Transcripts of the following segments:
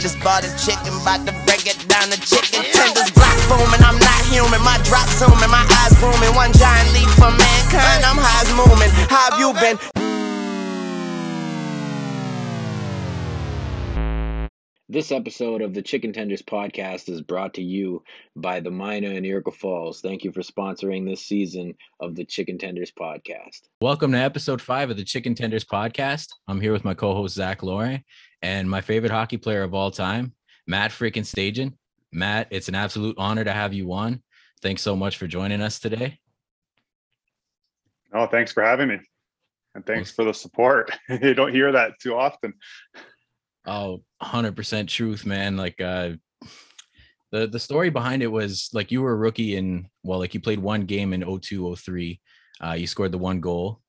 Just bought a chicken, about to break it down to chicken tenders. Block booming, I'm not human. My drop zooming, my eyes booming. One giant leap for mankind. I'm high as moving. How have you been? This episode of the Chicken Tenders podcast is brought to you by the Mina in Iroquois Falls. Thank you for sponsoring this season of the Chicken Tenders podcast. Welcome to episode five of the Chicken Tenders podcast. I'm here with my co-host Zach Lauren and my favorite hockey player of all time, Matt freaking Stajan. Matt, it's an absolute honor to have you on. Thanks so much for joining us today. Oh, thanks for having me. And thanks for the support. you don't hear that too often. Oh, 100% truth, man. Like uh the the story behind it was like you were a rookie in well, like you played one game in 02 03. Uh you scored the one goal.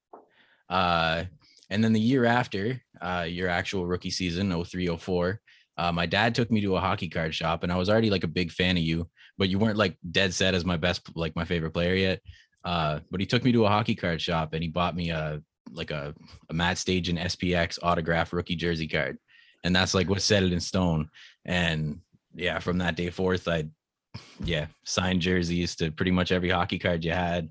Uh and then the year after, uh your actual rookie season 03 04, uh, my dad took me to a hockey card shop and I was already like a big fan of you, but you weren't like dead set as my best like my favorite player yet. Uh but he took me to a hockey card shop and he bought me a like a, a Matt Stajan SPX autograph rookie jersey card and that's like what set it in stone. And yeah, from that day forth, I yeah signed jerseys to pretty much every hockey card you had.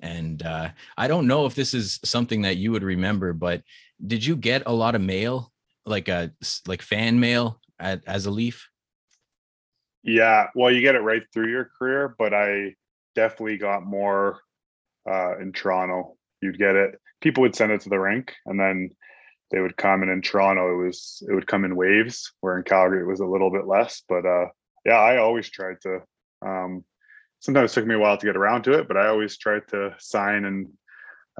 And uh, I don't know if this is something that you would remember, but did you get a lot of mail, like a like fan mail at, as a Leaf? Yeah, well, you get it right through your career, but I definitely got more uh, in Toronto. You'd get it. People would send it to the rink, and then they would come and in Toronto it was it would come in waves where in Calgary it was a little bit less but uh yeah I always tried to um sometimes it took me a while to get around to it but I always tried to sign and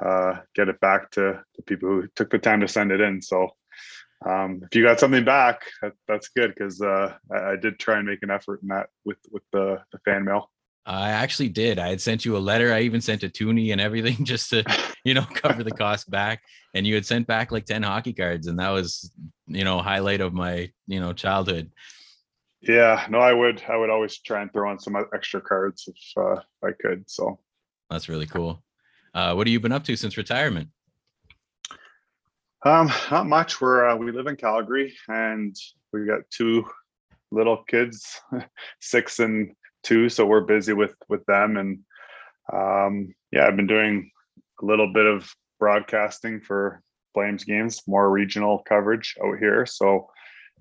uh get it back to the people who took the time to send it in so um if you got something back that, that's good because uh I, I, did try and make an effort in that with with the the fan mail I actually did. I had sent you a letter. I even sent a toonie and everything just to, you know, cover the cost back. And you had sent back like 10 hockey cards. And that was, you know, highlight of my, you know, childhood. Yeah, no, I would, I would always try and throw on some extra cards if uh, I could. So that's really cool. Uh, what have you been up to since retirement? Um, not much. We're, uh, we live in Calgary and we got two little kids, six and two. So we're busy with with them, and um, yeah, I've been doing a little bit of broadcasting for Flames games, more regional coverage out here. So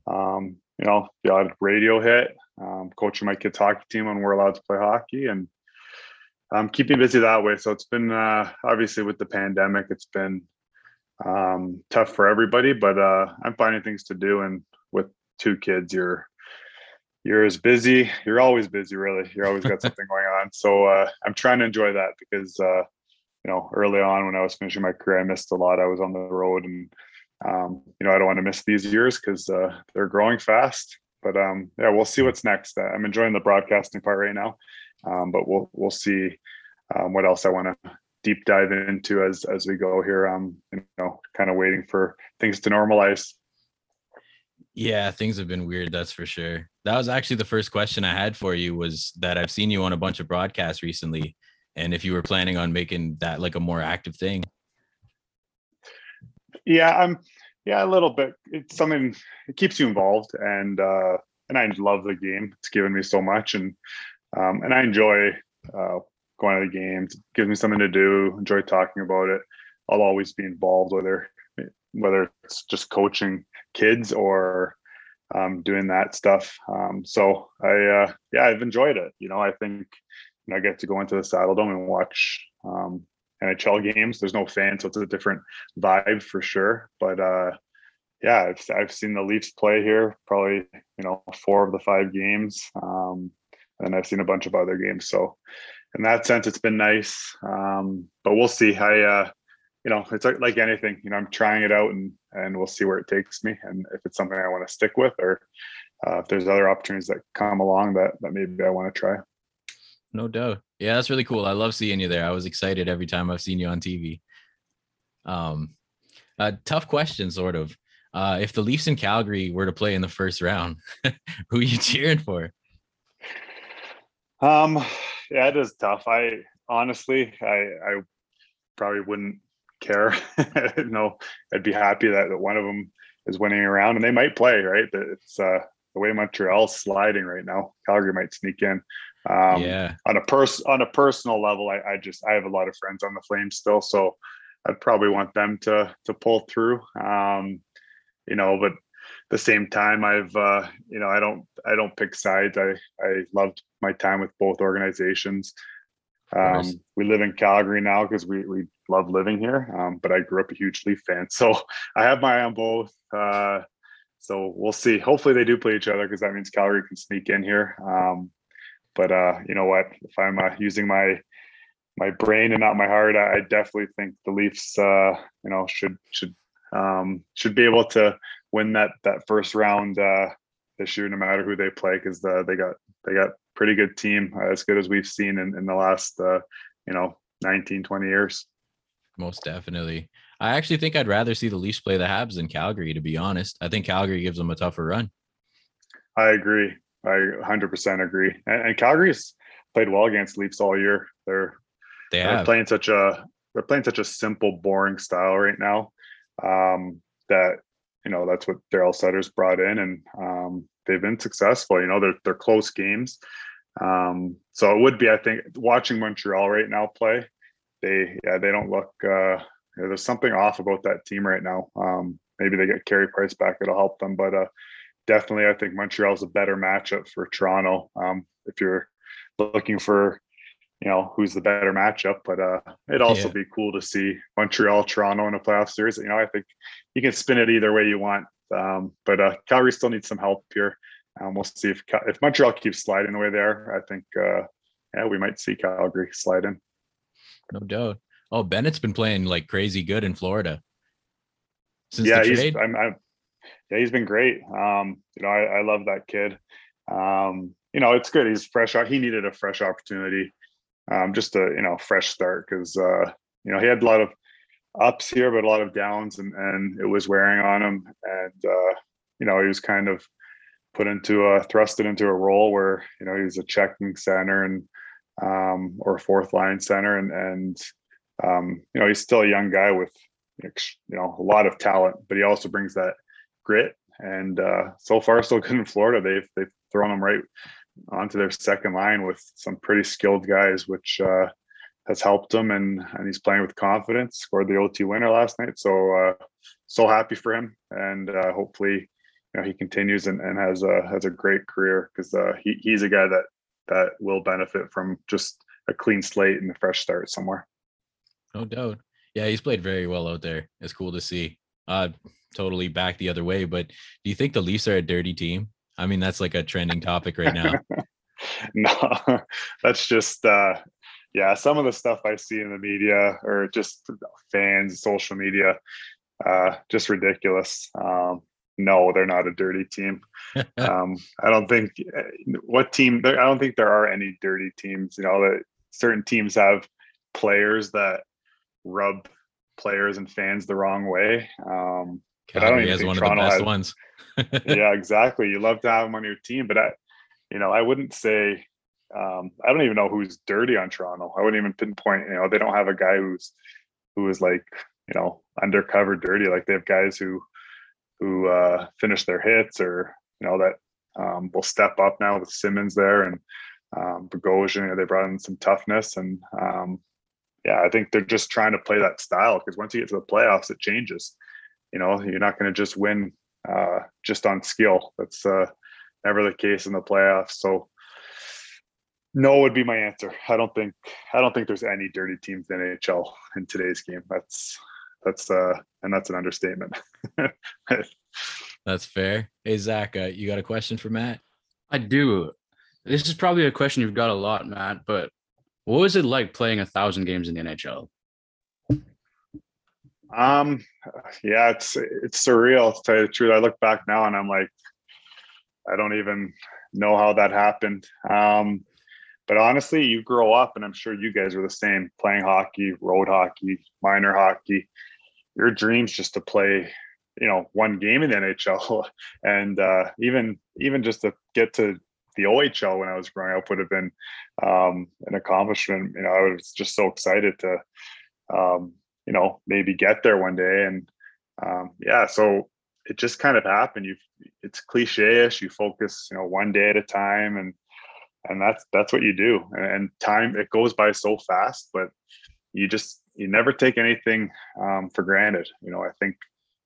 um, you know, the odd radio hit, um, coaching my kids hockey team when we're allowed to play hockey, and I'm keeping busy that way. So it's been uh, obviously with the pandemic, it's been um, tough for everybody, but uh, I'm finding things to do. And with two kids, you're you're as busy you're always busy really you're always got something going on so uh, i'm trying to enjoy that because uh, you know early on when i was finishing my career i missed a lot i was on the road and um, you know i don't want to miss these years because uh, they're growing fast but um, yeah we'll see what's next i'm enjoying the broadcasting part right now um, but we'll we'll see um, what else i want to deep dive into as as we go here um you know kind of waiting for things to normalize yeah, things have been weird, that's for sure. That was actually the first question I had for you was that I've seen you on a bunch of broadcasts recently and if you were planning on making that like a more active thing. Yeah, I'm yeah, a little bit. It's something it keeps you involved and uh and I love the game. It's given me so much and um and I enjoy uh going to the games. Gives me something to do, enjoy talking about it. I'll always be involved whether whether it's just coaching kids or um, doing that stuff. Um, so I, uh, yeah, I've enjoyed it. You know, I think you know, I get to go into the Saddledome and watch um, NHL games. There's no fans, so it's a different vibe for sure. But uh, yeah, I've, I've seen the Leafs play here, probably you know four of the five games, um, and I've seen a bunch of other games. So in that sense, it's been nice. Um, but we'll see. I uh, you know, it's like, like anything, you know, I'm trying it out and, and we'll see where it takes me. And if it's something I want to stick with, or uh, if there's other opportunities that come along that, that maybe I want to try. No doubt. Yeah, that's really cool. I love seeing you there. I was excited every time I've seen you on TV. Um, a tough question, sort of. Uh, if the Leafs in Calgary were to play in the first round, who are you cheering for? Um, yeah, it is tough. I honestly, I, I probably wouldn't care. no, I'd be happy that, that one of them is winning around and they might play, right? It's uh the way Montreal's sliding right now, Calgary might sneak in. Um, yeah. On a pers on a personal level, I, I just I have a lot of friends on the Flames still, so I'd probably want them to to pull through. Um, you know, but at the same time, I've uh, you know I don't I don't pick sides. I I loved my time with both organizations. Um, we live in Calgary now because we we love living here. Um, but I grew up a huge Leaf fan, so I have my eye on both. Uh, so we'll see. Hopefully they do play each other because that means Calgary can sneak in here. Um, but uh, you know what? If I'm uh, using my my brain and not my heart, I, I definitely think the Leafs, uh, you know, should should um, should be able to win that that first round uh, this year, no matter who they play, because the, they got they got pretty good team, uh, as good as we've seen in, in the last uh, you know 19, 20 years. Most definitely. I actually think I'd rather see the Leafs play the Habs than Calgary, to be honest. I think Calgary gives them a tougher run. I agree. I 100% agree. And, and Calgary's played well against Leafs all year. They're they are playing such a they're playing such a simple, boring style right now. Um, that you know that's what Daryl Sutter's brought in, and um, they've been successful. You know, they're they're close games. Um, so it would be, I think, watching Montreal right now play. They yeah, they don't look. Uh, there's something off about that team right now. Um, maybe they get Carey Price back; it'll help them. But uh, definitely, I think Montreal's a better matchup for Toronto. Um, if you're looking for, you know, who's the better matchup, but uh, it'd also yeah. be cool to see Montreal, Toronto in a playoff series. You know, I think you can spin it either way you want. Um, but uh, Calgary still needs some help here. Um, we'll see if if Montreal keeps sliding the way there. I think, uh, yeah, we might see Calgary slide in. No doubt. Oh, Bennett's been playing like crazy good in Florida. Since yeah, he's I'm, I'm, yeah, he's been great. Um, you know, I, I love that kid. Um, you know, it's good. He's fresh. He needed a fresh opportunity, um, just a you know fresh start because uh, you know he had a lot of ups here, but a lot of downs, and and it was wearing on him. And uh, you know, he was kind of put into a thrusted into a role where you know he was a checking center and um, or fourth line center, and and um, you know he's still a young guy with you know a lot of talent, but he also brings that grit. And uh, so far, so good in Florida. They've they've thrown him right onto their second line with some pretty skilled guys, which uh, has helped him. And and he's playing with confidence. Scored the OT winner last night, so uh, so happy for him. And uh, hopefully, you know, he continues and, and has a has a great career because uh, he he's a guy that that will benefit from just a clean slate and a fresh start somewhere. No doubt. Yeah, he's played very well out there. It's cool to see. Uh totally back the other way, but do you think the Leafs are a dirty team? I mean, that's like a trending topic right now. no, that's just uh yeah, some of the stuff I see in the media or just fans, social media, uh, just ridiculous. Um, no, they're not a dirty team. um, I don't think eh, what team. I don't think there are any dirty teams. You know that certain teams have players that rub players and fans the wrong way. Um, but I don't even think one Toronto of the best has, ones. yeah, exactly. You love to have them on your team, but I, you know, I wouldn't say. Um, I don't even know who's dirty on Toronto. I wouldn't even pinpoint. You know, they don't have a guy who's who is like you know undercover dirty. Like they have guys who who uh, finish their hits or you know that um, will step up now with Simmonds there and um, Bogosian. You know, they brought in some toughness and um, yeah, I think they're just trying to play that style because once you get to the playoffs, it changes. You know, you're not going to just win uh, just on skill. That's uh, never the case in the playoffs. So no would be my answer. I don't think I don't think there's any dirty teams in NHL in today's game. That's that's uh and that's an understatement. that's fair. Hey Zach, uh, you got a question for Matt? I do. This is probably a question you've got a lot, Matt, but what was it like playing a thousand games in the NHL? Um, yeah, it's it's surreal to tell you the truth. I look back now and I'm like, I don't even know how that happened. Um, but honestly, you grow up, and I'm sure you guys are the same, playing hockey, road hockey, minor hockey. Your dreams just to play, you know, one game in the NHL, and uh, even even just to get to the OHL when I was growing up would have been um, an accomplishment. You know, I was just so excited to, um, you know, maybe get there one day. And um, yeah, so it just kind of happened. You, it's cliche-ish. You focus, you know, one day at a time, and and that's that's what you do. And, and time it goes by so fast, but you just you never take anything um, for granted. You know, I think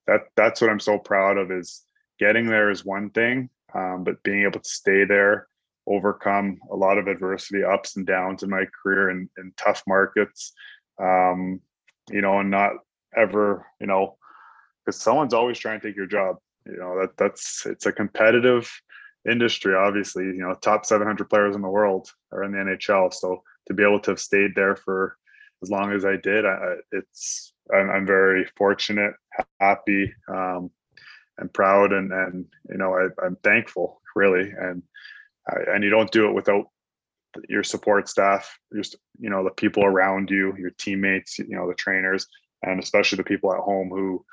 that that's what I'm so proud of is getting there is one thing, um, but being able to stay there, overcome a lot of adversity, ups and downs in my career and in, in tough markets, um, you know, and not ever, you know, because someone's always trying to take your job. You know, that that's it's a competitive industry, obviously, you know, top 700 players in the world are in the NHL. So to be able to have stayed there for as long as I did, I, it's I'm, I'm, very fortunate, happy, um, and proud, and and you know I, am thankful really, and and you don't do it without your support staff, just you know the people around you, your teammates, you know the trainers, and especially the people at home who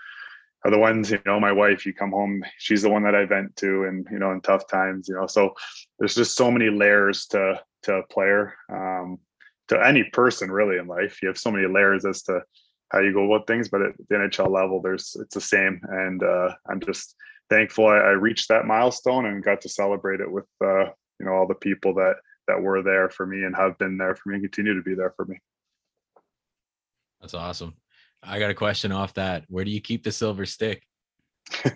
are the ones you know my wife you come home she's the one that i vent to and you know in tough times you know so there's just so many layers to to a player um to any person really in life. You have so many layers as to how you go about things, but at the NHL level, there's it's the same. And uh, I'm just thankful I, I, reached that milestone and got to celebrate it with uh, you know all the people that that were there for me and have been there for me and continue to be there for me. That's awesome. I got a question off that. Where do you keep the silver stick?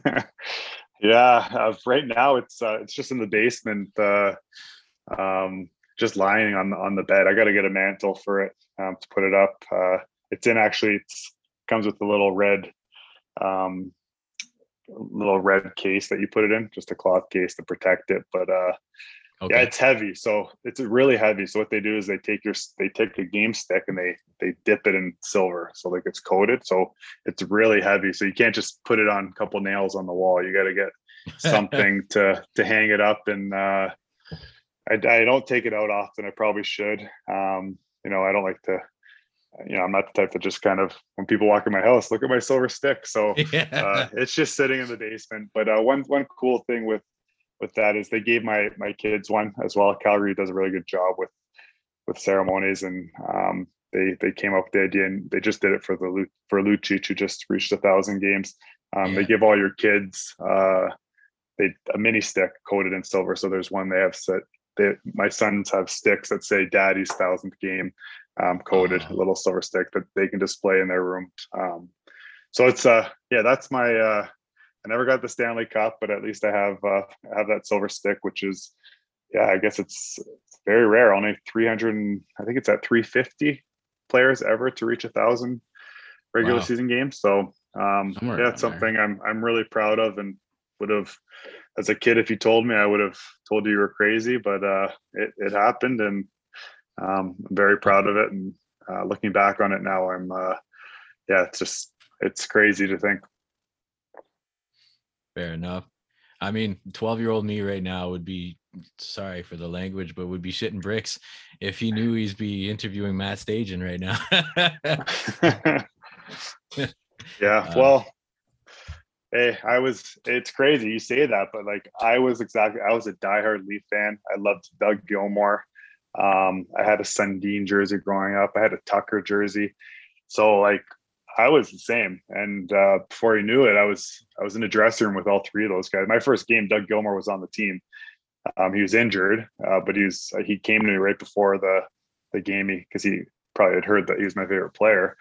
yeah, uh, right now it's uh, it's just in the basement. Uh, um, just lying on on the bed. I got to get a mantle for it um, to put it up. Uh, it's in actually. It comes with a little red, um, little red case that you put it in, just a cloth case to protect it. But uh, okay. yeah, it's heavy. So it's really heavy. So what they do is they take your they take a game stick and they they dip it in silver, so like it's coated. So it's really heavy. So you can't just put it on a couple nails on the wall. You got to get something to to hang it up and uh I, I don't take it out often. I probably should. Um, you know, I don't like to. You know, I'm not the type to just kind of when people walk in my house, look at my silver stick. So yeah. uh, it's just sitting in the basement. But uh, one one cool thing with with that is they gave my my kids one as well. Calgary does a really good job with with ceremonies, and um, they they came up with the idea, and they just did it for the for Lucic, who just reached a thousand games. Um, yeah. They give all your kids uh, they a mini stick coated in silver. So there's one they have set they, my sons have sticks that say "Daddy's thousandth game," um, coded, oh. a little silver stick that they can display in their room. Um, so it's uh, yeah, that's my. Uh, I never got the Stanley Cup, but at least I have uh, have that silver stick, which is, yeah, I guess it's, it's very rare. Only 300, I think it's at 350 players ever to reach a thousand regular wow. season games. So um, yeah, it's something there. I'm I'm really proud of and would have as a kid, if you told me, I would have told you you were crazy, but uh, it, it happened and um, I'm very proud of it. And uh, looking back on it now, I'm, uh, yeah, it's just, it's crazy to think. Fair enough. I mean, 12 year old me right now would be sorry for the language, but would be shitting bricks if he knew he's be interviewing Matt Stajan right now. yeah. Uh, well, Hey, I was. It's crazy you say that, but like I was exactly. I was a diehard Leaf fan. I loved Doug Gilmour. Um, I had a Sundin jersey growing up. I had a Tucker jersey. So like I was the same. And uh, before he knew it, I was I was in the dressing room with all three of those guys. My first game, Doug Gilmour was on the team. Um, he was injured, uh, but he was he came to me right before the the game because he probably had heard that he was my favorite player.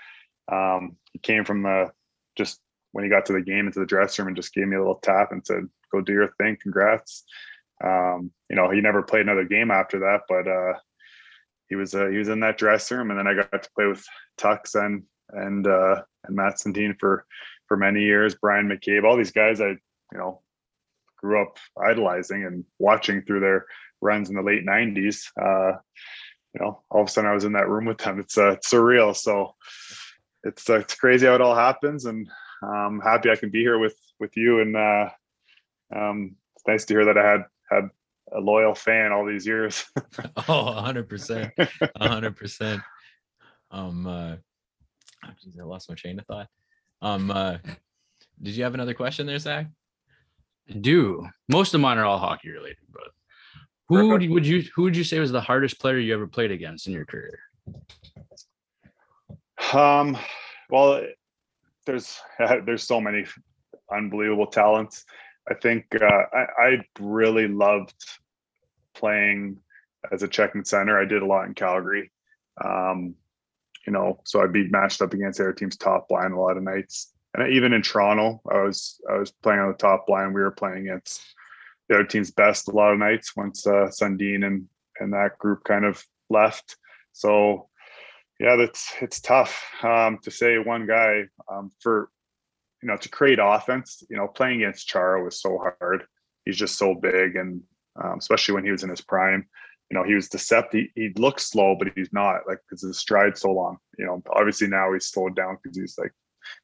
Um, he came from the just when he got to the game into the dressing room and just gave me a little tap and said, "Go do your thing. Congrats." Um, you know, he never played another game after that, but uh, he was uh, he was in that dressing room, and then I got to play with Tux and and uh, and Mats Sundin for for many years. Bryan McCabe, all these guys I you know grew up idolizing and watching through their runs in the late '90s. Uh, you know, all of a sudden I was in that room with them. It's uh, it's surreal. So it's uh, it's crazy how it all happens, and I'm happy I can be here with with you, and uh, um, it's nice to hear that I had had a loyal fan all these years. oh, 100%. hundred percent. Um, uh, oh, geez, I lost my train of thought. Um, uh, did you have another question there, Zach? I do. Most of mine are all hockey related, but who would you, would you who would you say was the hardest player you ever played against in your career? Um, well, there's there's so many unbelievable talents. I think uh, I, I really loved playing as a checking center. I did a lot in Calgary. Um, you know, so I'd be matched up against their team's top line a lot of nights. And even in Toronto, I was I was playing on the top line. We were playing against the other team's best a lot of nights once uh, Sundin and and that group kind of left. So yeah, that's it's tough um, to say one guy um, for you know to create offense. You know, playing against Chara was so hard. He's just so big, and um, especially when he was in his prime. You know, he was deceptive. He, he looks slow, but he's not like because his stride's so long. You know, obviously now he's slowed down because he's like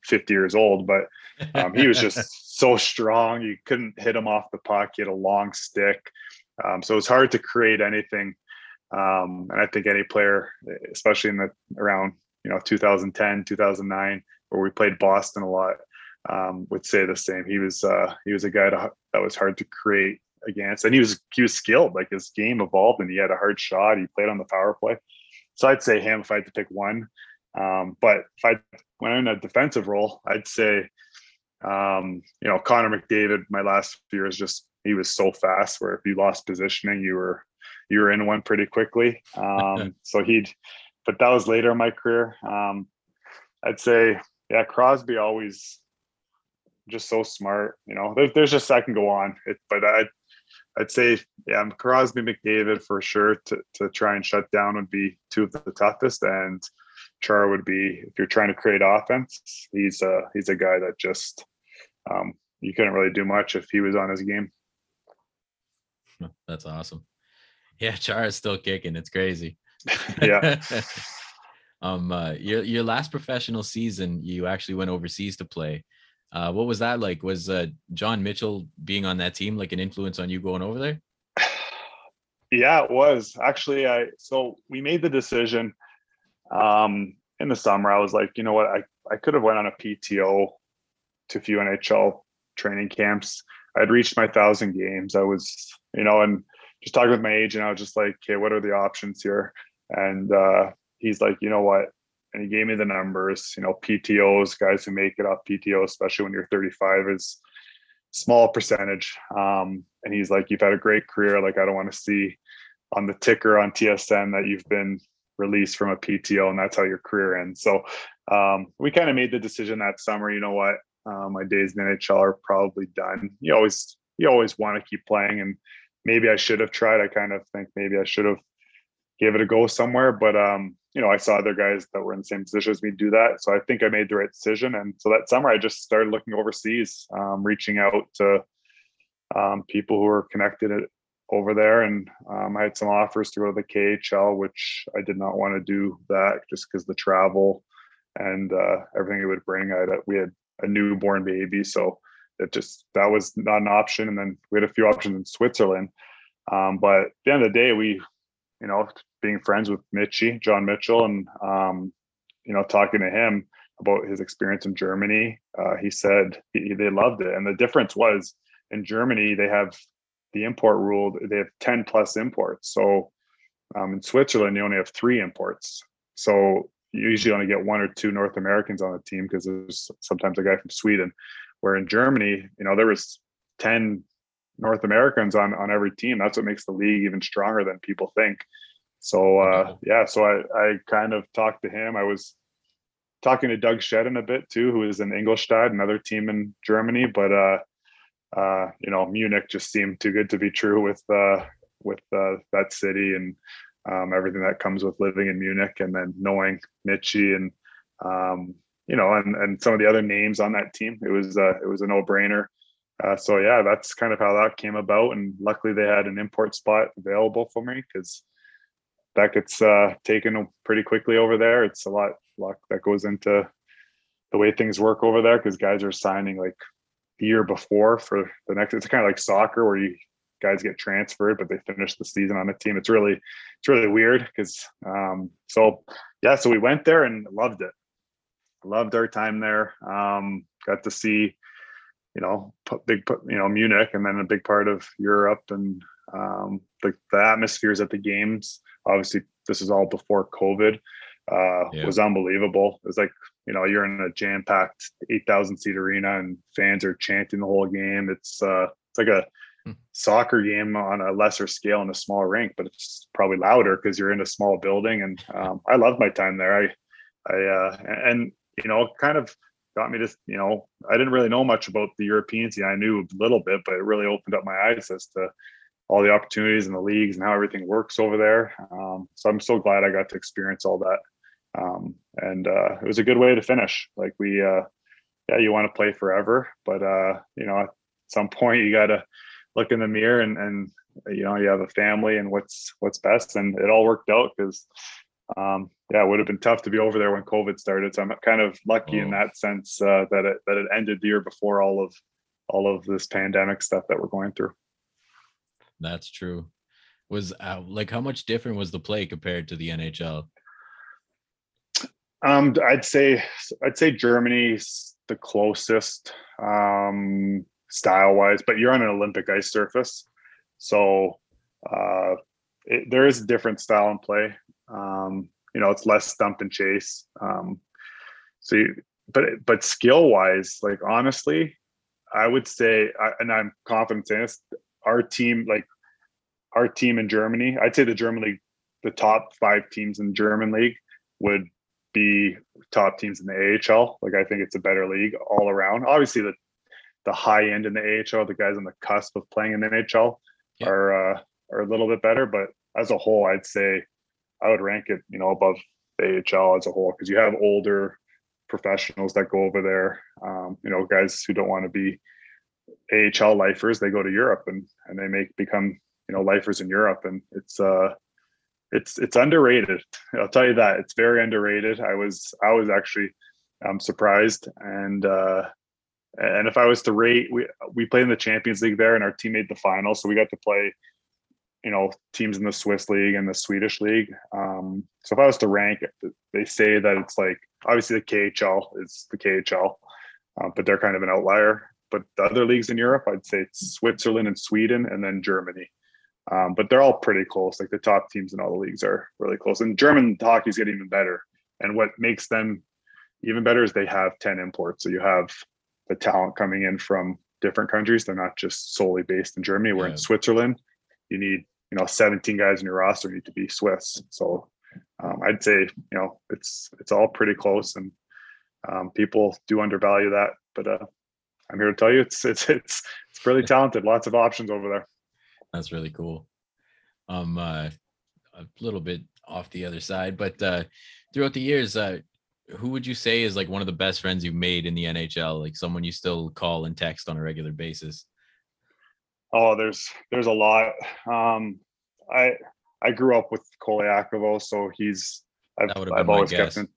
50 years old, but um, he was just so strong. You couldn't hit him off the puck. He had a long stick. Um, so it's hard to create anything. Um, and I think any player, especially in the around, you know, 2010, 2009, where we played Boston a lot, um, would say the same. He was, uh, he was a guy to, that was hard to create against, and he was, he was skilled. Like his game evolved, and he had a hard shot. He played on the power play. So I'd say him if I had to pick one. Um, but if I when I'm in a defensive role, I'd say, um, you know, Connor McDavid. My last few years, just he was so fast. Where if you lost positioning, you were you were in one pretty quickly. Um, so he'd, but that was later in my career. Um, I'd say, yeah, Crosby always just so smart. You know, there, there's just I can go on, it, but I'd I'd say, yeah, Crosby, McDavid for sure to to try and shut down would be two of the toughest and Chara would be if you're trying to create offense. He's a he's a guy that just um, you couldn't really do much if he was on his game. That's awesome. Yeah, Chara is still kicking. It's crazy. yeah. um, uh, your your last professional season, you actually went overseas to play. Uh, what was that like? Was uh, John Mitchell being on that team like an influence on you going over there? Yeah, it was actually. I so we made the decision um, in the summer, I was like, you know what, I, I could have went on a PTO to a few NHL training camps. I'd reached my thousand games. I was, you know, and just talking with my agent, I was just like, okay, what are the options here? And uh, he's like, you know what? And he gave me the numbers, you know, PTOs, guys who make it off PTO, especially when you're 35 is small percentage. Um, and he's like, you've had a great career. Like, I don't want to see on the ticker on TSN that you've been released from a PTO, and that's how your career ends. So um, we kind of made the decision that summer. You know what? Uh, my days in NHL are probably done. You always you always want to keep playing, and maybe I should have tried. I kind of think maybe I should have gave it a go somewhere, but um, you know, I saw other guys that were in the same position as me do that. So I think I made the right decision. And so that summer, I just started looking overseas, um, reaching out to um, people who were connected over there, and um, I had some offers to go to the KHL, which I did not want to do that just because the travel and uh, everything it would bring. I had a, we had a newborn baby, so it just that was not an option. And then we had a few options in Switzerland, um, but at the end of the day, we, you know, being friends with Mitchy, John Mitchell, and um, you know, talking to him about his experience in Germany, uh, he said he, they loved it, and the difference was in Germany they have the import rule, they have 10 plus imports. So um, in Switzerland, you only have three imports. So you usually only get one or two North Americans on the team because there's sometimes a guy from Sweden. Where in Germany, you know, there was 10 North Americans on on every team. That's what makes the league even stronger than people think. So uh, yeah, so I I kind of talked to him. I was talking to Doug Shedden a bit too, who is in Ingolstadt, another team in Germany. But uh, uh, you know, Munich just seemed too good to be true with uh, with uh, that city and um, everything that comes with living in Munich, and then knowing Mitchy and um, you know, and and some of the other names on that team. It was uh, it was a no brainer. Uh, so yeah, that's kind of how that came about, and luckily they had an import spot available for me because that gets uh, taken pretty quickly over there. It's a lot luck that goes into the way things work over there because guys are signing like the year before for the next. It's kind of like soccer where you guys get transferred, but they finish the season on a team. It's really it's really weird because um, so yeah. So we went there and loved it. Loved our time there. Um, got to see you know big you know Munich and then a big part of Europe and um, the, the atmospheres at the games. Obviously, this is all before COVID. uh, Yeah. was unbelievable. It was like you know you're in a jam packed eight thousand seat arena and fans are chanting the whole game. It's uh, it's like a Hmm. soccer game on a lesser scale in a small rink, but it's probably louder because you're in a small building. And um, I loved my time there. I I uh, and you know kind of got me to you know I didn't really know much about the European scene. I knew a little bit, but it really opened up my eyes as to all the opportunities and the leagues and how everything works over there. Um, so I'm so glad I got to experience all that. Um, and uh, it was a good way to finish. Like we, uh, yeah, you want to play forever, but uh, you know, at some point you got to look in the mirror and and you know you have a family and what's what's best. And it all worked out because um, yeah, it would have been tough to be over there when COVID started. So I'm kind of lucky in Oh. that sense uh, that it that it ended the year before all of all of this pandemic stuff that we're going through. That's true. Was uh, like how much different was the play compared to the NHL? Um, I'd say I'd say Germany's the closest um, style wise, but you're on an Olympic ice surface, so uh, it, there is a different style in play. Um, you know, it's less stump and chase. Um, so, you, but but skill wise, like honestly, I would say, I, and I'm confident in this, our team, like our team in Germany, I'd say the German league, the top five teams in German league would be top teams in the AHL. Like I think it's a better league all around. Obviously, the the high end in the AHL, the guys on the cusp of playing in the NHL Yeah. are uh, are a little bit better. But as a whole, I'd say I would rank it, you know, above AHL as a whole because you have older professionals that go over there. Um, you know, guys who don't want to be AHL lifers, they go to Europe and and they make become you know lifers in Europe, and it's uh it's it's underrated. I'll tell you that it's very underrated. I was I was actually um, surprised, and uh, and if I was to rate, we we played in the Champions League there, and our team made the final, so we got to play, you know, teams in the Swiss league and the Swedish league. Um, so if I was to rank, they say that it's like obviously the KHL is the KHL, uh, but they're kind of an outlier. But the other leagues in Europe, I'd say it's Switzerland and Sweden, and then Germany. Um, but they're all pretty close. Like the top teams in all the leagues are really close. And German hockey is getting even better. And what makes them even better is they have 10 imports. So you have the talent coming in from different countries. They're not just solely based in Germany. Where Yeah. in Switzerland, you need, you know, 17 guys in your roster need to be Swiss. So um, I'd say, you know, it's it's all pretty close and um, people do undervalue that. But uh, I'm here to tell you it's it's it's it's really talented. Lots of options over there. That's really cool. Um, uh, a little bit off the other side, but uh, throughout the years, uh, who would you say is like one of the best friends you've made in the NHL? Like someone you still call and text on a regular basis? Oh, there's there's a lot. Um, I I grew up with Colaiacovo, so he's I've, I've always kept in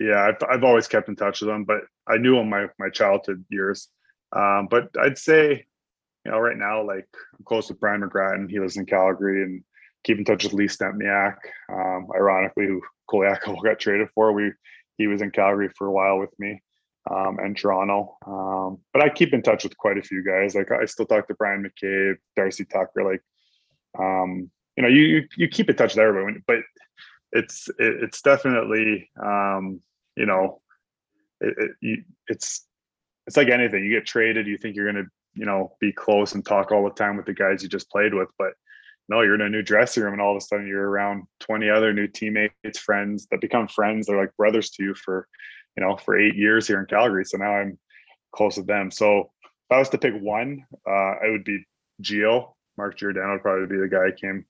yeah I've, I've always kept in touch with him, but I knew him my my childhood years. Um, but I'd say you know right now like I'm close with Brian McGrattan. He lives in Calgary and keep in touch with Lee Stempniak. Um, ironically, who Colaiacovo got traded for. We he was in Calgary for a while with me um, and Toronto. Um, but I keep in touch with quite a few guys. Like I still talk to Bryan McCabe, Darcy Tucker. Like, um, you know, you, you you keep in touch with everybody, but it's it, it's definitely um, you know, it, it, you, it's it's like anything. You get traded, you think you're gonna you know be close and talk all the time with the guys you just played with, but no, you're in a new dressing room and all of a sudden you're around 20 other new teammates, friends that become friends. They're like brothers to you for, you know, for eight years here in Calgary. So now I'm close with them. So if I was to pick one, uh, it would be Gio. Mark Giordano would probably be the guy I came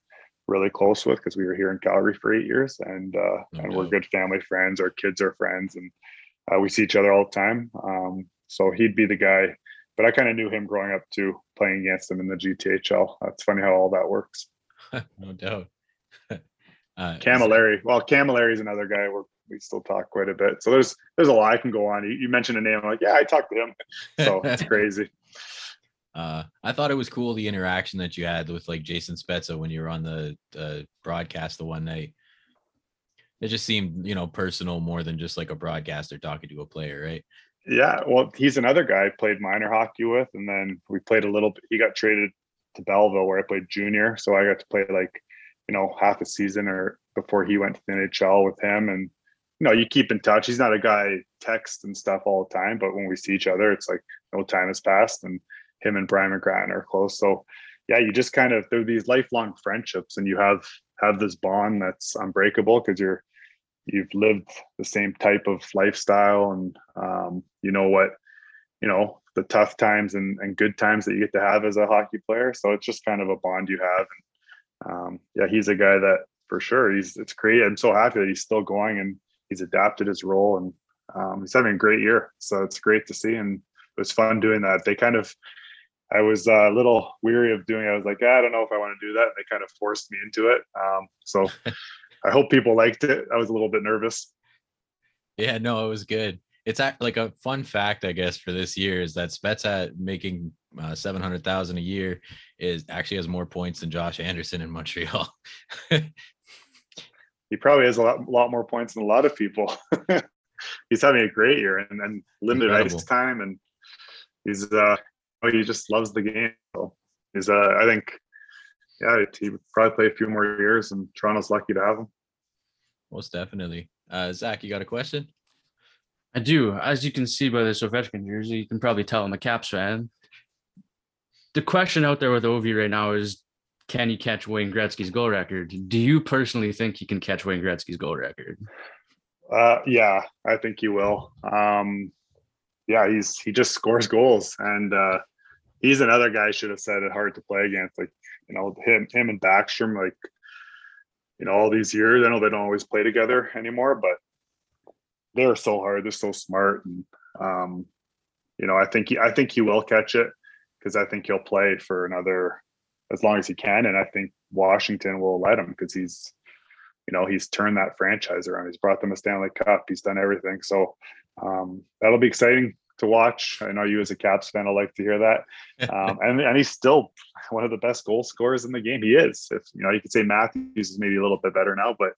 really close with because we were here in Calgary for eight years and uh, and we're good family friends. Our kids are friends and uh, we see each other all the time. Um, so he'd be the guy but I kind of knew him growing up too, playing against him in the GTHL. That's funny how all that works. no doubt. uh, Cammalleri. Well, Cammalleri is another guy where we still talk quite a bit. So there's there's a lot I can go on. You, you mentioned a name, I'm like, yeah, I talked to him. So it's crazy. Uh, I thought it was cool the interaction that you had with like Jason Spezza when you were on the uh, broadcast the one night. It just seemed, you know, personal more than just like a broadcaster talking to a player, right? Yeah, well, he's another guy I played minor hockey with, and then we played a little. He got traded to Belleville where I played junior, so I got to play like, you know, half a season or before he went to the NHL with him, and you know, you keep in touch. He's not a guy text and stuff all the time, but when we see each other, it's like no time has passed, and him and Brian McGrattan are close. So yeah, you just kind of there these lifelong friendships, and you have have this bond that's unbreakable because you're you've lived the same type of lifestyle, and um, you know what you know the tough times and, and good times that you get to have as a hockey player. So it's just kind of a bond you have. And um, yeah, he's a guy that for sure he's it's great. I'm so happy that he's still going and he's adapted his role and um, he's having a great year. So it's great to see. And it was fun doing that. They kind of I was a little weary of doing it. I was like, ah, I don't know if I want to do that. And they kind of forced me into it. Um, so I hope people liked it. I was a little bit nervous. Yeah, no, it was good. It's like a fun fact, I guess, for this year is that Spezza making uh, seven hundred thousand a year is actually has more points than Josh Anderson in Montreal. he probably has a lot, lot more points than a lot of people. he's having a great year and, and limited Incredible. ice time, and he's uh, oh, he just loves the game. So he's uh, I think, yeah, he would probably play a few more years, and Toronto's lucky to have him. Most definitely. Uh, Zach, you got a question? I do. As you can see by this Ovechkin jersey, you can probably tell I'm a Caps fan. The question out there with Ovi right now is, can he catch Wayne Gretzky's goal record? Do you personally think he can catch Wayne Gretzky's goal record? Uh, yeah, I think he will. Um, yeah, he's he just scores goals, and uh, he's another guy I should have said it hard to play against. Like you know him, him and Backstrom, like you know all these years. I know they don't always play together anymore, but they're so hard. They're so smart, and um, you know, I think he, I think he will catch it because I think he'll play for another as long as he can, and I think Washington will let him because he's, you know, he's turned that franchise around. He's brought them a Stanley Cup. He's done everything. So um, that'll be exciting to watch. I know you as a Caps fan, I like to hear that. Um, and and he's still one of the best goal scorers in the game. He is. If you know, you could say Matthews is maybe a little bit better now, but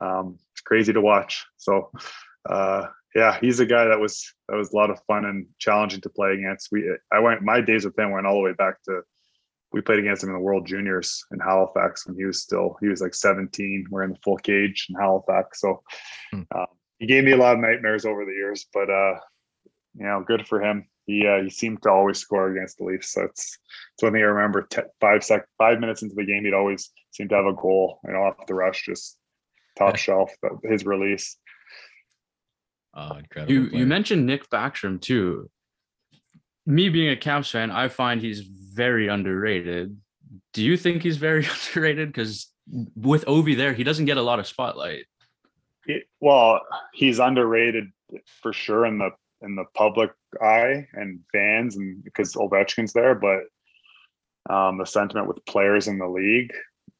um, it's crazy to watch. So uh, yeah, he's a guy that was that was a lot of fun and challenging to play against. We I went my days with him went all the way back to we played against him in the World Juniors in Halifax when he was still he was like 17. We're in the full cage in Halifax, so hmm. uh, he gave me a lot of nightmares over the years. But uh, you know, good for him. He uh, he seemed to always score against the Leafs. So it's it's one thing I remember. T- five sec five minutes into the game, he'd always seem to have a goal. You know, off the rush, just top shelf. His release. Oh, incredible. You player. you mentioned Nick Backstrom too. Me being a Caps fan, I find he's very underrated. Do you think he's very underrated? Because with Ovi there, he doesn't get a lot of spotlight. It, well, he's underrated for sure in the in the public eye and fans, and because Ovechkin's there. But um, the sentiment with players in the league,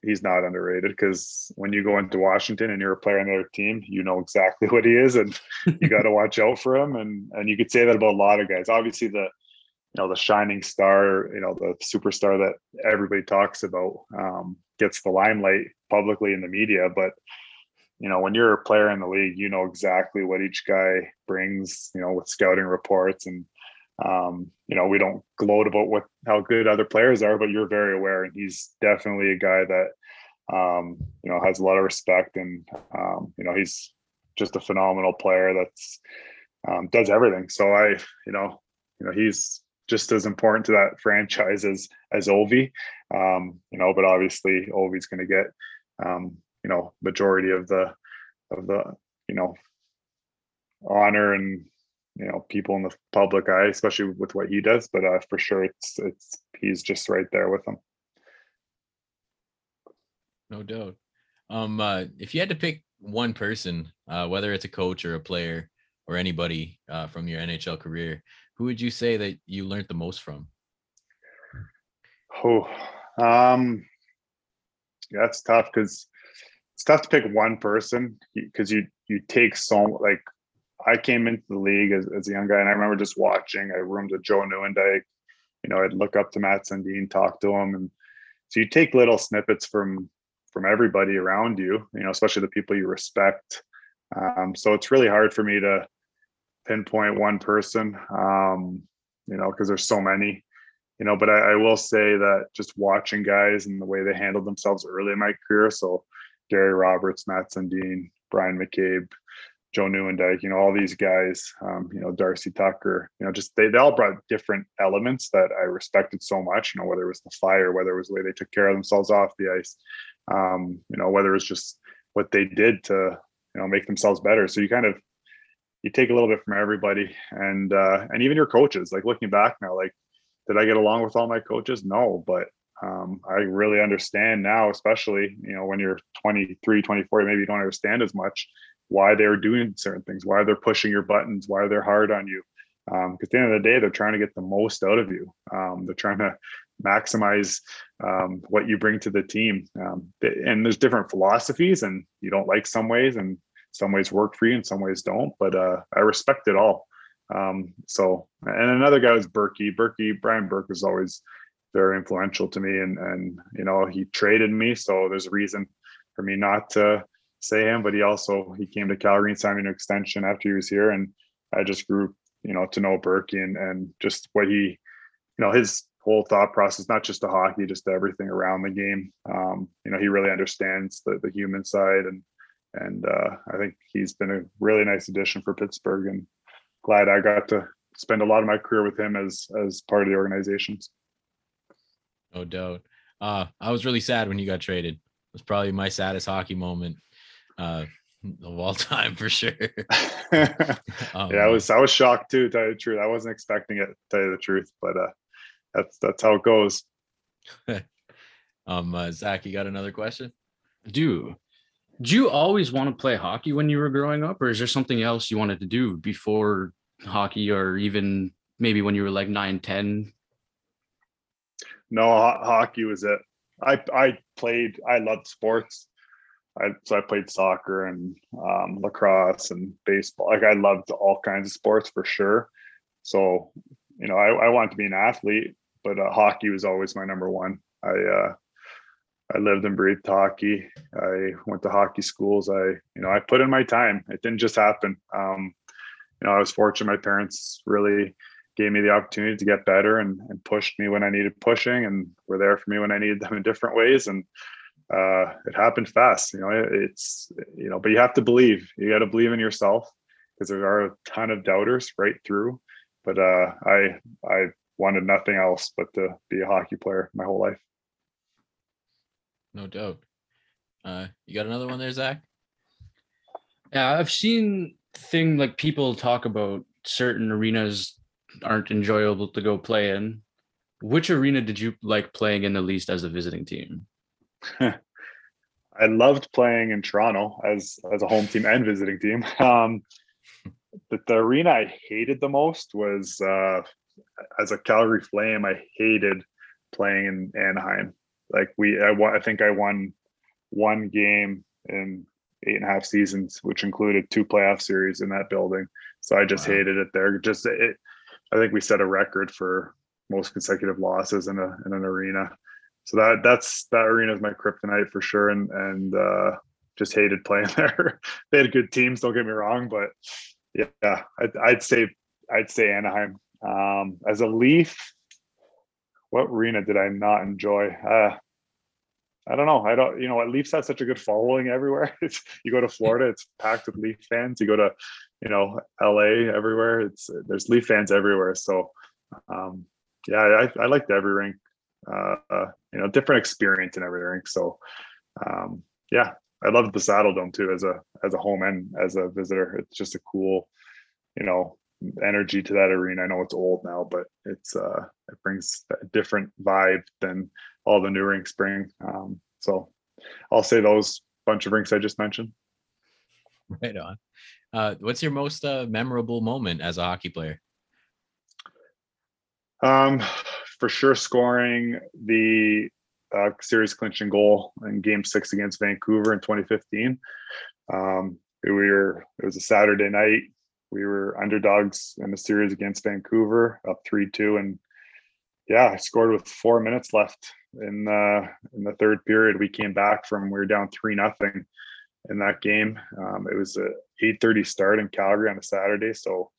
he's not underrated because when you go into Washington and you're a player on their team, you know exactly what he is, and you got to watch out for him. And and you could say that about a lot of guys. Obviously, the you know the shining star, you know the superstar that everybody talks about um, gets the limelight publicly in the media, but you know when you're a player in the league, you know exactly what each guy brings. You know with scouting reports and um, you know, we don't gloat about what how good other players are, but you're very aware, and he's definitely a guy that um, you know has a lot of respect, and um, you know he's just a phenomenal player that's um, does everything. So I, you know, you know he's just as important to that franchise as as Ovi, um, you know, but obviously Ovi's going to get um, you know majority of the of the you know honor and you know people in the public eye, especially with what he does. But uh, for sure, it's it's he's just right there with them. No doubt. Um, uh, if you had to pick one person, uh, whether it's a coach or a player or anybody uh, from your NHL career, who would you say that you learned the most from? Oh, um, yeah, that's tough because it's tough to pick one person because you you take so like I came into the league as, as a young guy, and I remember just watching. I roomed with Joe Nieuwendyk. You know, I'd look up to Mats Sundin, talk to him, and so you take little snippets from from everybody around you. You know, especially the people you respect. Um, so it's really hard for me to pinpoint one person. Um, you know, because there's so many. You know, but I, I will say that just watching guys and the way they handled themselves early in my career. So Gary Roberts, Mats Sundin, Bryan McCabe, Joe Nieuwendyk, you know, all these guys, um, you know, Darcy Tucker, you know, just they, they all brought different elements that I respected so much, you know, whether it was the fire, whether it was the way they took care of themselves off the ice, um, you know, whether it was just what they did to, you know, make themselves better. So you kind of, you take a little bit from everybody and, uh, and even your coaches, like looking back now, like, did I get along with all my coaches? No, but um, I really understand now, especially, you know, when you're 23, 24, maybe you don't understand as much why they're doing certain things, why they're pushing your buttons, why they're hard on you. Because um, at the end of the day, they're trying to get the most out of you. Um, they're trying to maximize um, what you bring to the team. Um, and there's different philosophies, and you don't like some ways, and some ways work for you, and some ways don't. But uh, I respect it all. Um, so, and another guy was Burkie. Burkie, Brian Burke was always very influential to me, and and you know he traded me, so there's a reason for me not to say him, but he also he came to Calgary and signed me an extension after he was here, and I just grew you know to know Burkie and and just what he you know his whole thought process, not just the hockey, just everything around the game. Um, you know, he really understands the the human side, and and uh, I think he's been a really nice addition for Pittsburgh, and glad I got to spend a lot of my career with him as as part of the organizations. No doubt. Uh, I was really sad when you got traded. It was probably my saddest hockey moment uh, of all time for sure. um, yeah, I was I was shocked too. To tell you the truth, I wasn't expecting it. To tell you the truth, but uh, that's that's how it goes. um, uh, Zach, you got another question? Do do you always want to play hockey when you were growing up, or is there something else you wanted to do before hockey, or even maybe when you were like nine, ten? No, ho- hockey was it. I I played. I loved sports. I so I played soccer and um, lacrosse and baseball. Like I loved all kinds of sports for sure. So you know, I, I wanted to be an athlete, but uh, hockey was always my number one. I uh, I lived and breathed hockey. I went to hockey schools. I you know I put in my time. It didn't just happen. Um, you know, I was fortunate. My parents really gave me the opportunity to get better and, and pushed me when I needed pushing and were there for me when I needed them in different ways. And uh, it happened fast. You know, it, it's you know, but you have to believe. You got to believe in yourself because there are a ton of doubters right through. But uh, I I wanted nothing else but to be a hockey player my whole life. No doubt. Uh, you got another one there, Zach? Yeah, I've seen thing like people talk about certain arenas aren't enjoyable to go play in. Which arena did you like playing in the least as a visiting team? I loved playing in Toronto as as a home team and visiting team. Um, but the arena I hated the most was uh, as a Calgary Flame. I hated playing in Anaheim. Like we, I, I think I won one game in eight and a half seasons, which included two playoff series in that building. So I just wow. hated it there. Just it, I think we set a record for most consecutive losses in a in an arena so that that's that arena is my kryptonite for sure and and uh just hated playing there they had good teams don't get me wrong but yeah i'd, I'd say i'd say anaheim um as a leaf what arena did i not enjoy uh I don't know. I don't, you know, what Leafs have such a good following everywhere. It's, you go to Florida, it's packed with Leaf fans. You go to, you know, LA everywhere. It's there's Leaf fans everywhere. So, um, yeah, I, I liked every rink uh, you know, different experience in every everything. So, um, yeah, I loved the Saddledome too as a as a home and as a visitor. It's just a cool, you know, energy to that arena. I know it's old now, but it's uh, it brings a different vibe than all the new rinks bring. Um, so, I'll say those bunch of rinks I just mentioned. Right on. Uh, what's your most uh, memorable moment as a hockey player? Um, for sure scoring the uh, series clinching goal in Game Six against Vancouver in 2015. Um, we were it was a Saturday night. We were underdogs in the series against Vancouver, up three two, and yeah, I scored with four minutes left in the in the third period. We came back from we were down three nothing in that game. Um, it was a 8:30 start in Calgary on a Saturday, so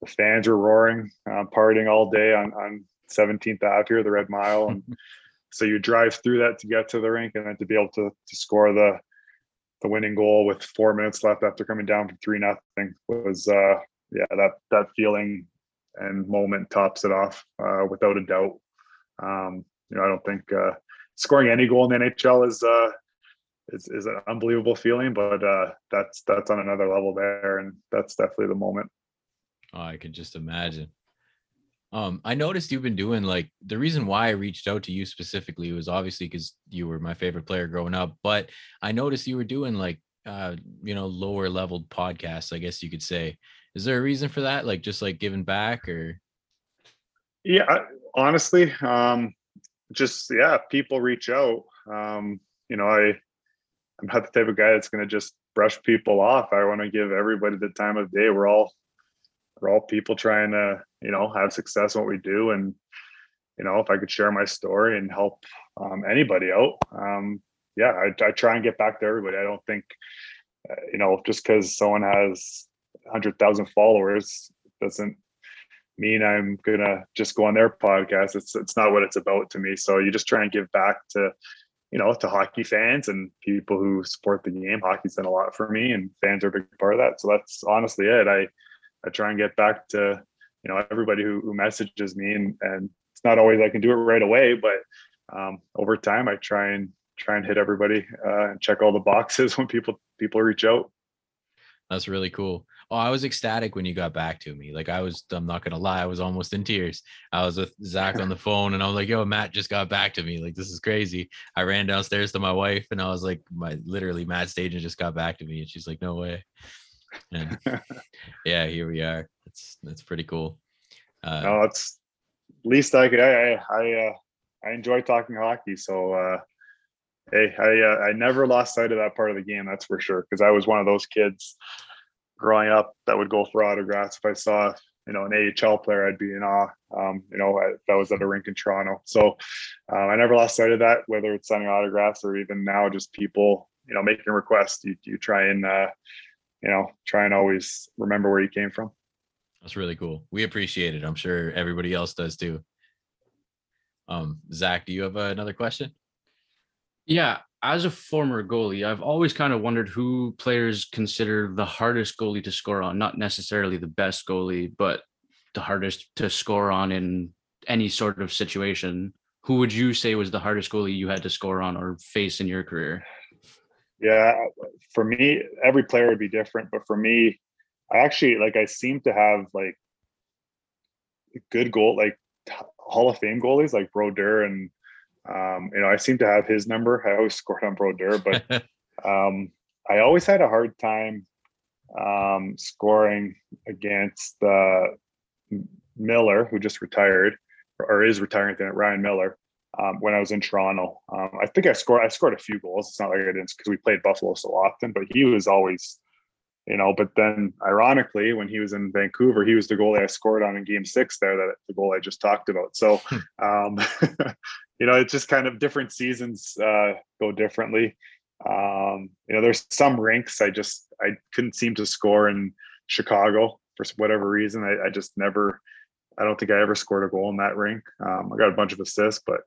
the fans were roaring, uh, partying all day on on 17th Ave here, the Red Mile, and so you drive through that to get to the rink, and then to be able to to score the the winning goal with four minutes left after coming down from three nothing was uh yeah that that feeling and moment tops it off uh, without a doubt. Um, you know, I don't think uh, scoring any goal in the NHL is uh, is, is an unbelievable feeling, but uh, that's that's on another level there, and that's definitely the moment. Oh, I can just imagine. Um, I noticed you've been doing like the reason why I reached out to you specifically was obviously because you were my favorite player growing up, but I noticed you were doing like uh, you know, lower leveled podcasts, I guess you could say. Is there a reason for that? Like just like giving back or yeah, I, honestly, um, just yeah, people reach out. Um, you know, I I'm not the type of guy that's gonna just brush people off. I want to give everybody the time of day. We're all we're all people trying to you know have success in what we do and you know if i could share my story and help um, anybody out um, yeah I, I, try and get back to everybody. I don't think uh, you know just because someone has 100000 followers doesn't mean i'm gonna just go on their podcast. It's it's not what it's about to me. So you just try and give back to you know to hockey fans and people who support the game. Hockey's done a lot for me and fans are a big part of that. So that's honestly it. I I try and get back to you know everybody who, who messages me and and it's not always I can do it right away, but um, over time I try and try and hit everybody uh, and check all the boxes when people people reach out. That's really cool. Oh, I was ecstatic when you got back to me. Like I was, I'm not gonna lie, I was almost in tears. I was with Zach on the phone and I was like, yo, Matt just got back to me. Like, this is crazy. I ran downstairs to my wife and I was like, my literally Matt Stajan just got back to me. And she's like, no way. And yeah, here we are. It's that's pretty cool. Uh, no, it's least I could. I I I, uh, I enjoy talking hockey, so uh, hey, I uh, I never lost sight of that part of the game. That's for sure. Because I was one of those kids growing up that would go for autographs. If I saw you know an AHL player, I'd be in awe. Um, you know I, that was at a rink in Toronto, so um, I never lost sight of that. Whether it's signing autographs or even now, just people you know making requests, you you try and uh, you know, try and always remember where you came from. That's really cool. We appreciate it. I'm sure everybody else does too. Um, Zach, do you have uh, another question? Yeah, as a former goalie, I've always kind of wondered who players consider the hardest goalie to score on. Not necessarily the best goalie, but the hardest to score on in any sort of situation. Who would you say was the hardest goalie you had to score on or face in your career? Yeah, for me, every player would be different, but for me, I actually like I seem to have like good goal like Hall of Fame goalies like Brodeur and um, you know I seem to have his number. I always scored on Brodeur, but um, I always had a hard time um, scoring against uh, Miller, who just retired or is retiring. Then Ryan Miller um, when I was in Toronto. Um, I think I scored I scored a few goals. It's not like I didn't because we played Buffalo so often, but he was always, you know. But then, ironically, when he was in Vancouver, he was the goalie I scored on in Game Six there. That the goal I just talked about. So, um, you know, it's just kind of different seasons uh, go differently. Um, you know, there's some rinks I just I couldn't seem to score in Chicago for whatever reason. I, I just never. I don't think I ever scored a goal in that rink. Um, I got a bunch of assists, but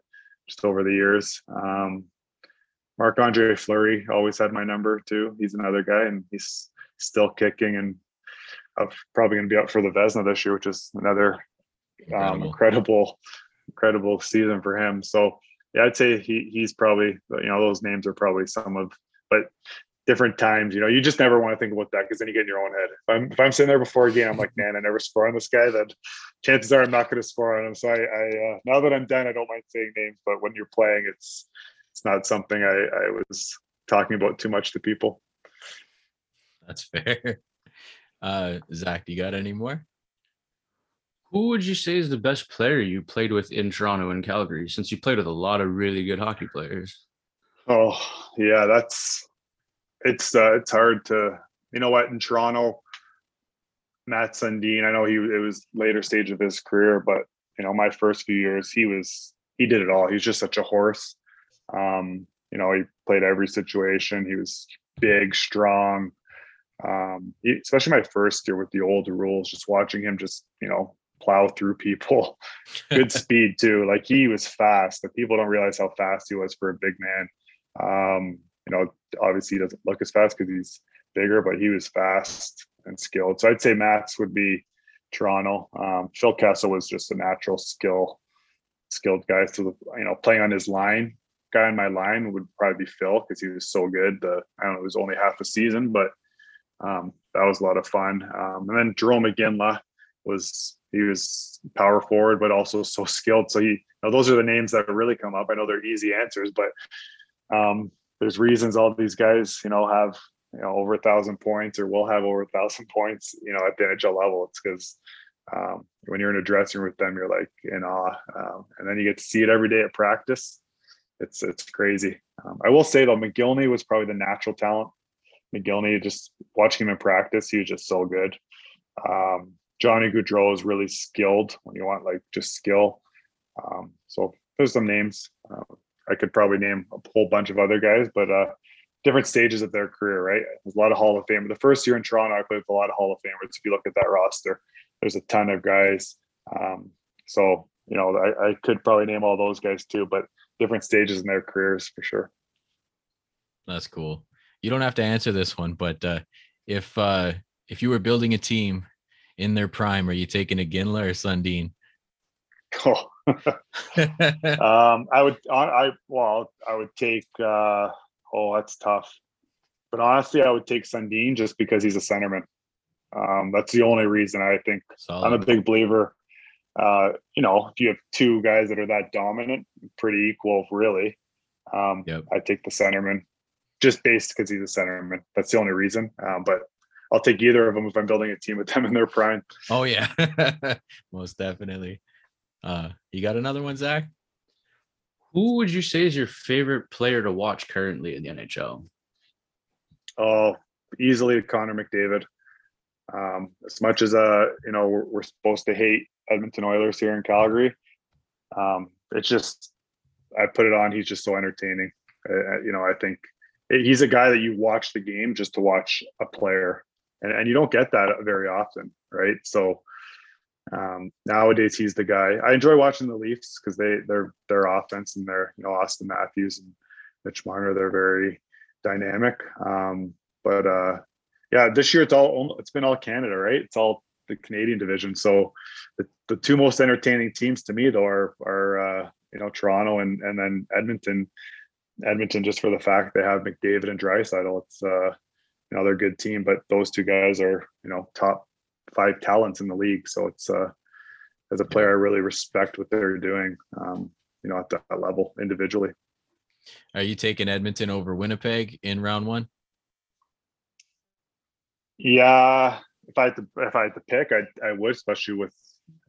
just over the years. Um, Marc Andre Fleury always had my number too. He's another guy, and he's still kicking, and I'm probably going to be up for the Vezina this year, which is another um, incredible, incredible season for him. So yeah, I'd say he he's probably you know those names are probably some of, but different times. You know, you just never want to think about that because then you get in your own head. If I'm if I'm sitting there before a game, I'm like, man, I never score on this guy. Then chances are I'm not going to score on him. So I, I uh, now that I'm done, I don't mind saying names. But when you're playing, it's it's not something I, I was talking about too much to people. That's fair. Uh, Zach, you got any more? Who would you say is the best player you played with in Toronto and Calgary? Since you played with a lot of really good hockey players. Oh yeah, that's it's uh, it's hard to you know what in Toronto, Mats Sundin. I know he it was later stage of his career, but you know my first few years he was he did it all. He's just such a horse. Um, you know he played every situation. He was big, strong. Um, he, especially my first year with the old rules, just watching him just you know plow through people. Good speed too. Like he was fast. The people don't realize how fast he was for a big man. Um, you know, obviously he doesn't look as fast because he's bigger, but he was fast and skilled. So I'd say Mats would be Toronto. Um, Phil Kessel was just a natural skill, skilled guy. So you know, playing on his line, guy on my line would probably be Phil because he was so good. The I don't know, it was only half a season, but um, that was a lot of fun. Um, and then Jarome Iginla was he was power forward, but also so skilled. So he, those are the names that really come up. I know they're easy answers, but um, there's reasons all these guys, you know, have you know over a thousand points or will have over a thousand points, you know, at the NHL level. It's because um, when you're in a dressing room with them, you're like in awe, um, and then you get to see it every day at practice. It's it's crazy. Um, I will say though, Mogilny was probably the natural talent. Mogilny, just watching him in practice, he was just so good. Um, Johnny Gaudreau is really skilled when you want like just skill. Um, so there's some names. Uh, I could probably name a whole bunch of other guys, but uh, different stages of their career, right? There's a lot of Hall of Fame. The first year in Toronto, I played with a lot of Hall of Famers. If you look at that roster, there's a ton of guys. Um, so you know, I, I could probably name all those guys too, but different stages in their careers for sure. That's cool. You don't have to answer this one, but uh, if uh, if you were building a team in their prime, are you taking Iginla or Sundin? Oh. um, I would, I well, I would take. Uh, oh, that's tough. But honestly, I would take Sundin just because he's a centerman. Um, that's the only reason I think Solid. I'm a big believer. Uh, you know, if you have two guys that are that dominant, pretty equal, really. Um, yep. I take the centerman just based because he's a centerman. That's the only reason. Um, but I'll take either of them if I'm building a team with them in their prime. Oh yeah, most definitely. Uh, you got another one, Zach? Who would you say is your favorite player to watch currently in the NHL? Oh, easily Connor McDavid. Um, as much as uh, you know, we're, we're, supposed to hate Edmonton Oilers here in Calgary. Um, it's just I put it on. He's just so entertaining. You know, I think he's a guy that you watch the game just to watch a player, and, and you don't get that very often, right? So um, nowadays, he's the guy. I enjoy watching the Leafs because they their their offense and their you know Auston Matthews and Mitch Marner they're very dynamic. Um, but uh, yeah, this year it's all it's been all Canada, right? It's all the Canadian division. So the, the two most entertaining teams to me though are are uh, you know Toronto and and then Edmonton. Edmonton just for the fact they have McDavid and Draisaitl. It's uh, good team, but those two guys are you know top five talents in the league. So it's uh, as a player, I really respect what they're doing. Um, you know, at that level individually. Are you taking Edmonton over Winnipeg in round one? Yeah, if I had to, if I had to pick, I I would, especially with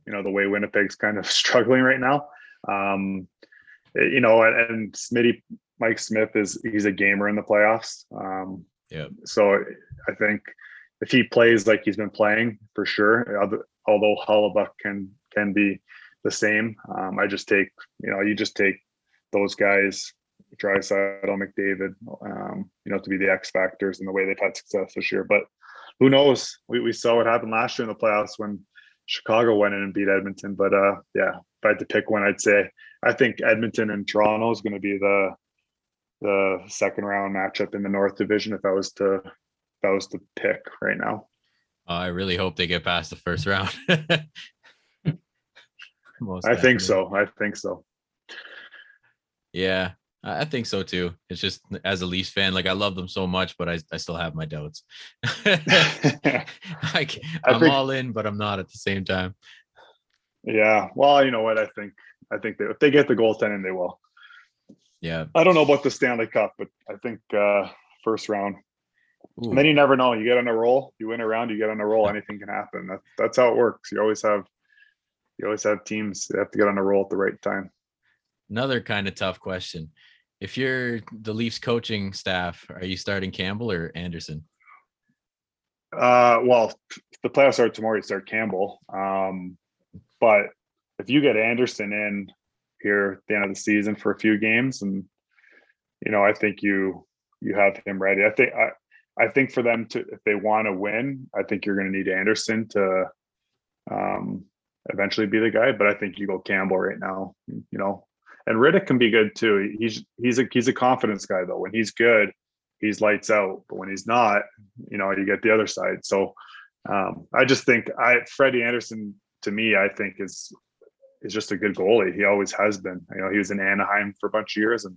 you know the way Winnipeg's kind of struggling right now. Um, you know, and, and Smitty, Mike Smith is he's a gamer in the playoffs. Um, yeah. So I think if he plays like he's been playing for sure, although Hellebuyck can can be the same, um, I just take you know you just take those guys, Draisaitl, McDavid, um, you know, to be the X factors and the way they've had success this year. But who knows? We we saw what happened last year in the playoffs when Chicago went in and beat Edmonton. But uh, yeah, if I had to pick one, I'd say I think Edmonton and Toronto is going to be the the second round matchup in the North Division. If I was to that was the pick right now. Uh, I really hope they get past the first round. I think so. I think so. Yeah, I think so too. It's just as a Leafs fan, like I love them so much, but I, I still have my doubts. like I'm think, all in, but I'm not at the same time. Yeah. Well, you know what? I think I think they, if they get the goaltending, they will. Yeah. I don't know about the Stanley Cup, but I think uh first round and then you never know. You get on a roll, you win a round, you get on a roll, anything can happen. That, that's how it works. You always have you always have teams that have to get on a roll at the right time. Another kind of tough question. If you're the Leafs coaching staff, are you starting Campbell or Anderson? Uh well, the playoffs start tomorrow, you start Campbell. Um, but if you get Anderson in here at the end of the season for a few games and you know, I think you you have him ready. I think I I think for them to, if they want to win, I think you're going to need Anderson to um, eventually be the guy. But I think you go Campbell right now, you know, and Rittich can be good too. He's he's a he's a confidence guy though. When he's good, he's lights out. But when he's not, you know, you get the other side. So um, I just think I Freddie Anderson to me, I think is is just a good goalie. He always has been. You know, he was in Anaheim for a bunch of years, and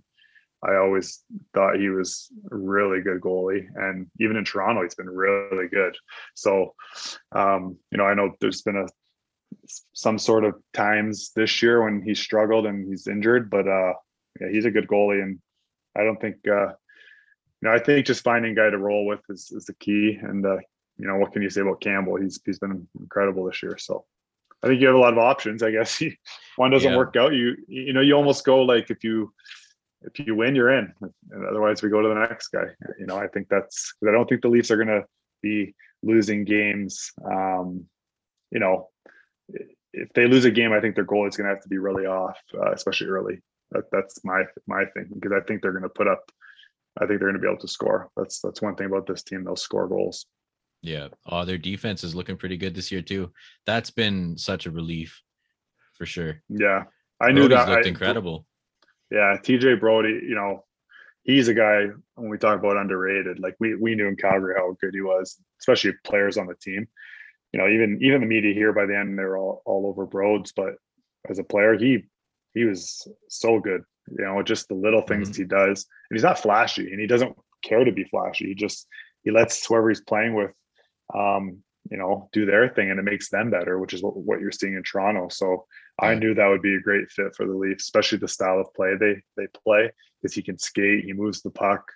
I always thought he was a really good goalie. And even in Toronto, he's been really good. So, um, you know, I know there's been a some sort of times this year when he struggled and he's injured, but uh, yeah, he's a good goalie, and I don't think. Uh, you know, I think just finding a guy to roll with is, is the key. And uh, you know, what can you say about Campbell? He's he's been incredible this year. So I think you have a lot of options. I guess one doesn't Yeah. work out. You you know, you almost go like if you if you win, you're in. And otherwise, we go to the next guy. You know, I think that's. I don't think the Leafs are going to be losing games. Um, you know, if they lose a game, I think their goal is going to have to be really off, uh, especially early. That, that's my my thing because I think they're going to put up. I think they're going to be able to score. That's that's one thing about this team. They'll score goals. Yeah. Oh, their defense is looking pretty good this year too. That's been such a relief for sure. Yeah, I knew Brodie's that. looked I- incredible. Yeah, TJ Brodie, you know, he's a guy when we talk about underrated, like we we knew in Calgary how good he was, especially players on the team. You know, even even the media here by the end they were all, all over Broads, but as a player, he he was so good. You know, just the little things he does. And he's not flashy and he doesn't care to be flashy. He just he lets whoever he's playing with um, you know, do their thing and it makes them better, which is what, what you're seeing in Toronto. So I knew that would be a great fit for the Leafs, especially the style of play they they play because he can skate, he moves the puck,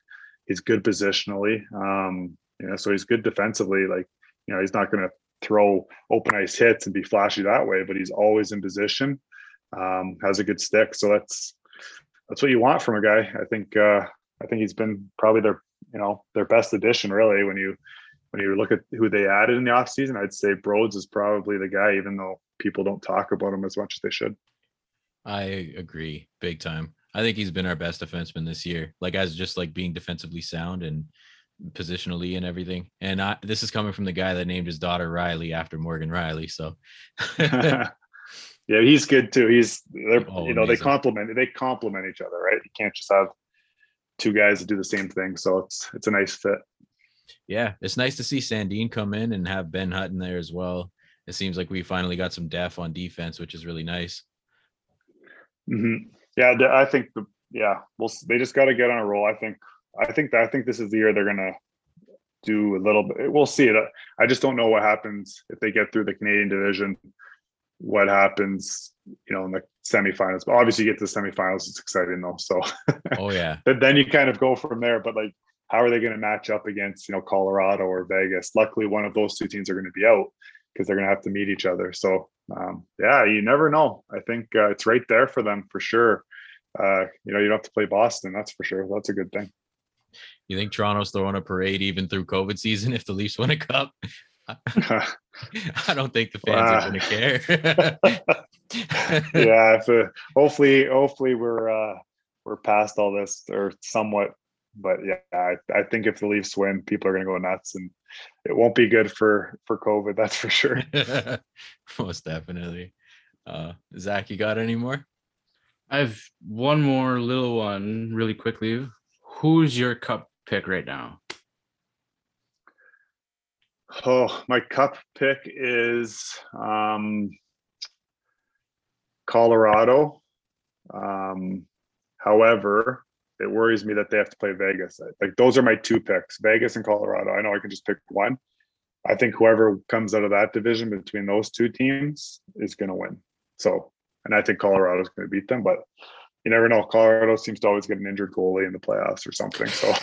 he's good positionally. Um, you know, so he's good defensively. Like, you know, he's not going to throw open ice hits and be flashy that way, but he's always in position. Um, has a good stick, so that's that's what you want from a guy. I think uh, I think he's been probably their you know their best addition really when you when you look at who they added in the offseason, I'd say Broads is probably the guy, even though people don't talk about him as much as they should. I agree big time. I think he's been our best defenseman this year. Like as just like being defensively sound and positionally and everything. And I, this is coming from the guy that named his daughter Riley after Morgan Rielly. So yeah, he's good too. He's they're Oh, you know they complement they complement each other, right? You can't just have two guys that do the same thing. So it's it's a nice fit. yeah, it's nice to see Sandin come in and have Ben Hutton there as well. It seems like we finally got some depth on defense, which is really nice. Mhm. Yeah, I think the yeah, well, they just got to get on a roll. I think I think that I think this is the year they're gonna do a little bit. We'll see it. I just don't know what happens if they get through the Canadian division. What happens, you know, in the semifinals? But obviously, you get to the semifinals. It's exciting though. So, Oh yeah. but then you kind of go from there. But like, how are they going to match up against you know Colorado or Vegas? Luckily, one of those two teams are going to be out because they're going to have to meet each other. So, um, yeah, you never know. I think uh, it's right there for them for sure. Uh, you know, you don't have to play Boston. That's for sure. That's a good thing. You think Toronto's throwing a parade even through COVID season if the Leafs win a cup? I don't think the fans Wow. are going to care. yeah, if, uh, hopefully, hopefully we're uh, we're past all this or somewhat. But yeah, I, I think if the Leafs win, people are going to go nuts, and it won't be good for for COVID. That's for sure. Most definitely. Uh, Zach, you got any more? I have one more little one really quickly. Who's your cup pick right now? Oh, my cup pick is um, Colorado. Um, however, it worries me that they have to play Vegas. Like those are my two picks, Vegas and Colorado. I know I can just pick one. I think whoever comes out of that division between those two teams is going to win. So, and I think Colorado is going to beat them, but you never know. Colorado seems to always get an injured goalie in the playoffs or something. So,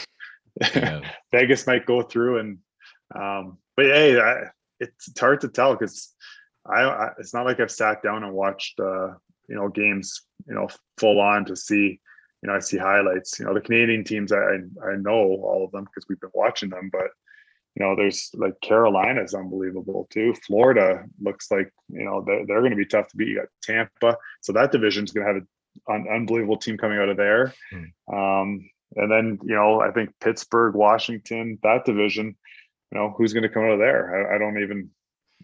Yeah. Vegas might go through and um but hey I, it's, it's hard to tell because I, I it's not like I've sat down and watched uh you know games you know full on to see you know I see highlights you know the Canadian teams I I know all of them because we've been watching them but you know there's like Carolina's unbelievable too Florida looks like you know they're, they're going to be tough to beat you got Tampa so that division's going to have an unbelievable team coming out of there um and then, you know, I think Pittsburgh, Washington, that division, you know, who's going to come out of there? I, I don't even,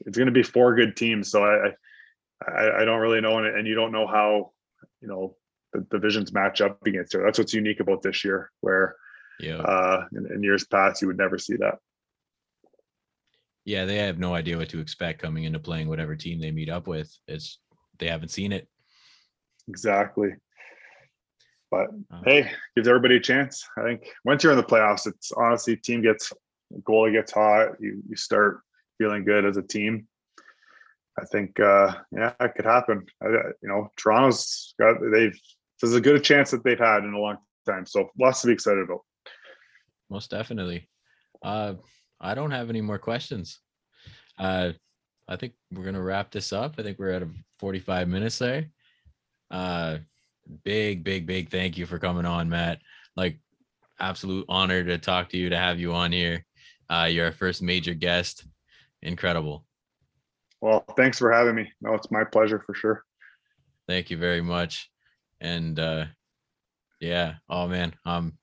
it's going to be four good teams. So I, I, I don't really know. And, and you don't know how, you know, the divisions match up against her. That's what's unique about this year, where, Yeah. Uh, in, in years past, you would never see that. Yeah, they have no idea what to expect coming into playing whatever team they meet up with. It's they haven't seen it. Exactly. But Uh, hey, gives everybody a chance. I think once you're in the playoffs, it's honestly team gets goalie gets hot. You you start feeling good as a team. I think uh yeah, it could happen. I, I- you know, Toronto's got they've this is as good chance that they've had in a long time. So lots to be excited about. most definitely. Uh, I don't have any more questions. Uh, I think we're gonna wrap this up. I think we're at a 45 minutes there. Uh, big, big, big thank you for coming on, Matt. Like, absolute honor to talk to you, to have you on here. Uh, you're our first major guest. Incredible. Well, thanks for having me. No, it's my pleasure for sure. Thank you very much. And uh, yeah, oh man, I'm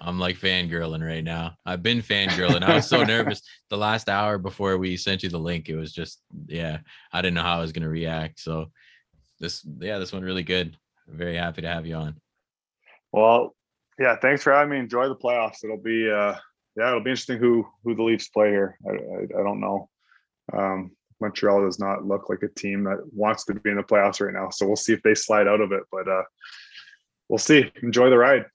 I'm like fangirling right now. I've been fangirling. I was so nervous the last hour before we sent you the link. It was just, yeah, I didn't know how I was gonna react. So this, yeah, this went really good. I'm very happy to have you on. Well, yeah, thanks for having me. Enjoy the playoffs. It'll be uh yeah, it'll be interesting who who the Leafs play here. I I, I don't know. Um Montreal does not look like a team that wants to be in the playoffs right now. So we'll see if they slide out of it. But uh we'll see. Enjoy the ride.